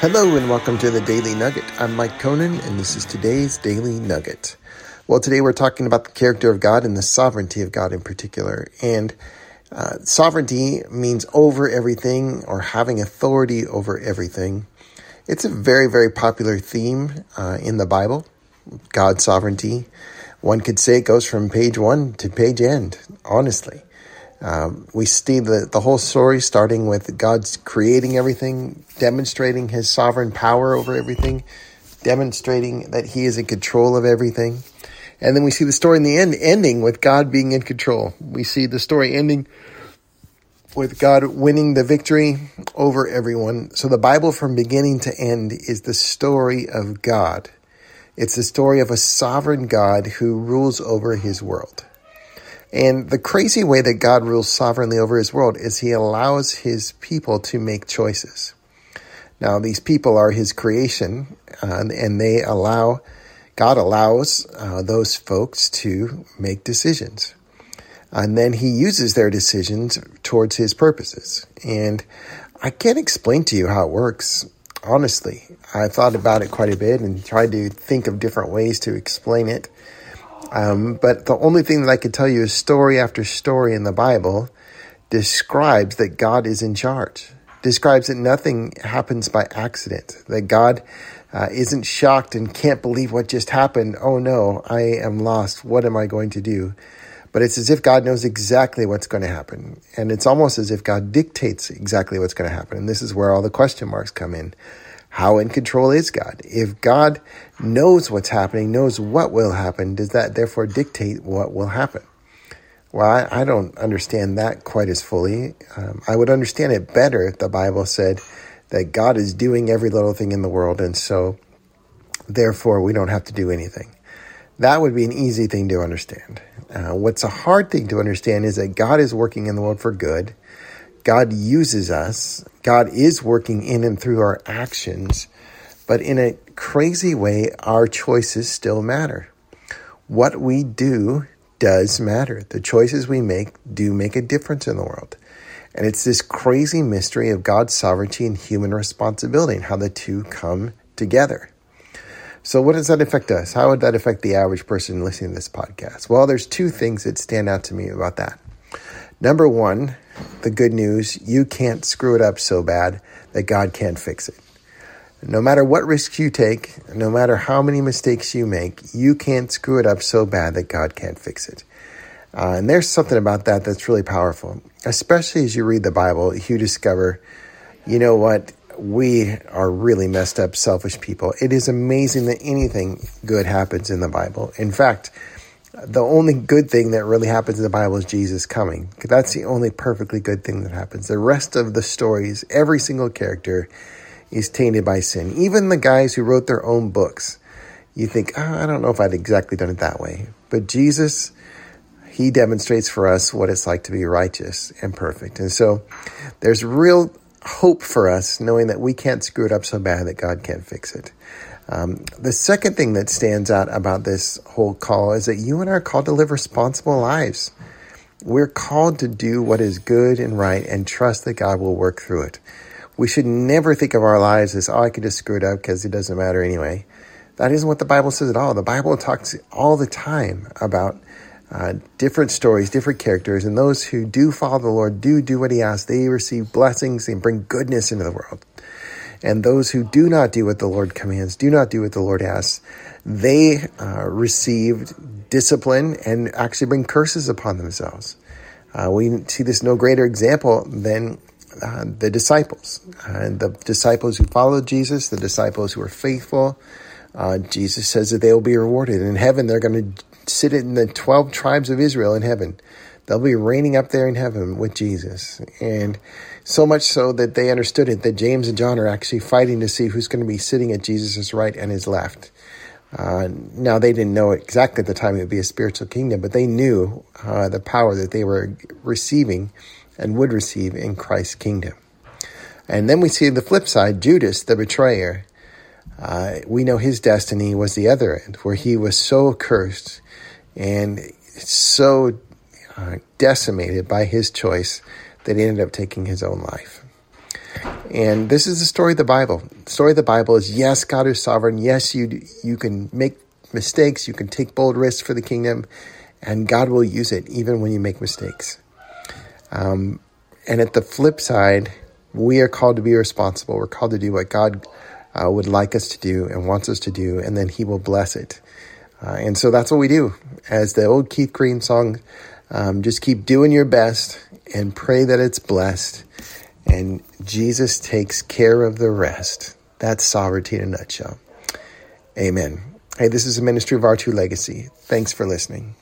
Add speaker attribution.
Speaker 1: Hello and welcome to the Daily Nugget. I'm Mike Conan and this is today's Daily Nugget. Well, today we're talking about the character of God and the sovereignty of God in particular. And uh, sovereignty means over everything or having authority over everything. It's a very, very popular theme uh, in the Bible, God's sovereignty. One could say it goes from page one to page end, honestly. Um, we see the, the whole story starting with God's creating everything, demonstrating his sovereign power over everything, demonstrating that he is in control of everything. And then we see the story in the end ending with God being in control. We see the story ending with God winning the victory over everyone. So the Bible from beginning to end is the story of God. It's the story of a sovereign God who rules over his world. And the crazy way that God rules sovereignly over his world is he allows his people to make choices. Now, these people are his creation, uh, and they allow, God allows uh, those folks to make decisions. And then he uses their decisions towards his purposes. And I can't explain to you how it works. Honestly, I've thought about it quite a bit and tried to think of different ways to explain it. Um, but the only thing that I could tell you is story after story in the Bible describes that God is in charge, describes that nothing happens by accident, that God uh, isn't shocked and can't believe what just happened. Oh no, I am lost. What am I going to do? But it's as if God knows exactly what's going to happen. And it's almost as if God dictates exactly what's going to happen. And this is where all the question marks come in. How in control is God? If God knows what's happening, knows what will happen, does that therefore dictate what will happen? Well, I, I don't understand that quite as fully. Um, I would understand it better if the Bible said that God is doing every little thing in the world, and so therefore we don't have to do anything. That would be an easy thing to understand. Uh, what's a hard thing to understand is that God is working in the world for good, God uses us. God is working in and through our actions, but in a crazy way, our choices still matter. What we do does matter. The choices we make do make a difference in the world. And it's this crazy mystery of God's sovereignty and human responsibility and how the two come together. So, what does that affect us? How would that affect the average person listening to this podcast? Well, there's two things that stand out to me about that. Number one, the good news you can't screw it up so bad that God can't fix it. No matter what risks you take, no matter how many mistakes you make, you can't screw it up so bad that God can't fix it. Uh, and there's something about that that's really powerful, especially as you read the Bible, you discover, you know what, we are really messed up, selfish people. It is amazing that anything good happens in the Bible. In fact, the only good thing that really happens in the Bible is Jesus coming. That's the only perfectly good thing that happens. The rest of the stories, every single character is tainted by sin. Even the guys who wrote their own books, you think, oh, I don't know if I'd exactly done it that way. But Jesus, he demonstrates for us what it's like to be righteous and perfect. And so there's real hope for us knowing that we can't screw it up so bad that God can't fix it. Um, the second thing that stands out about this whole call is that you and I are called to live responsible lives. We're called to do what is good and right and trust that God will work through it. We should never think of our lives as, oh, I could just screw it up because it doesn't matter anyway. That isn't what the Bible says at all. The Bible talks all the time about uh, different stories, different characters, and those who do follow the Lord do do what He asks. They receive blessings and bring goodness into the world. And those who do not do what the Lord commands, do not do what the Lord asks, they uh, received discipline and actually bring curses upon themselves. Uh, we see this no greater example than uh, the disciples. and the disciples who followed Jesus, the disciples who are faithful, uh, Jesus says that they will be rewarded. In heaven, they're going to sit in the 12 tribes of Israel in heaven. They'll be reigning up there in heaven with Jesus. And so much so that they understood it that James and John are actually fighting to see who's going to be sitting at Jesus' right and his left. Uh, now, they didn't know exactly at the time it would be a spiritual kingdom, but they knew uh, the power that they were receiving and would receive in Christ's kingdom. And then we see the flip side Judas, the betrayer. Uh, we know his destiny was the other end, where he was so cursed and so uh, decimated by his choice that he ended up taking his own life. And this is the story of the Bible. The story of the Bible is yes, God is sovereign. Yes, you you can make mistakes. You can take bold risks for the kingdom, and God will use it even when you make mistakes. Um, and at the flip side, we are called to be responsible. We're called to do what God uh, would like us to do and wants us to do, and then He will bless it. Uh, and so that's what we do. As the old Keith Green song, um, just keep doing your best and pray that it's blessed and Jesus takes care of the rest. That's sovereignty in a nutshell. Amen. Hey, this is a ministry of R2 Legacy. Thanks for listening.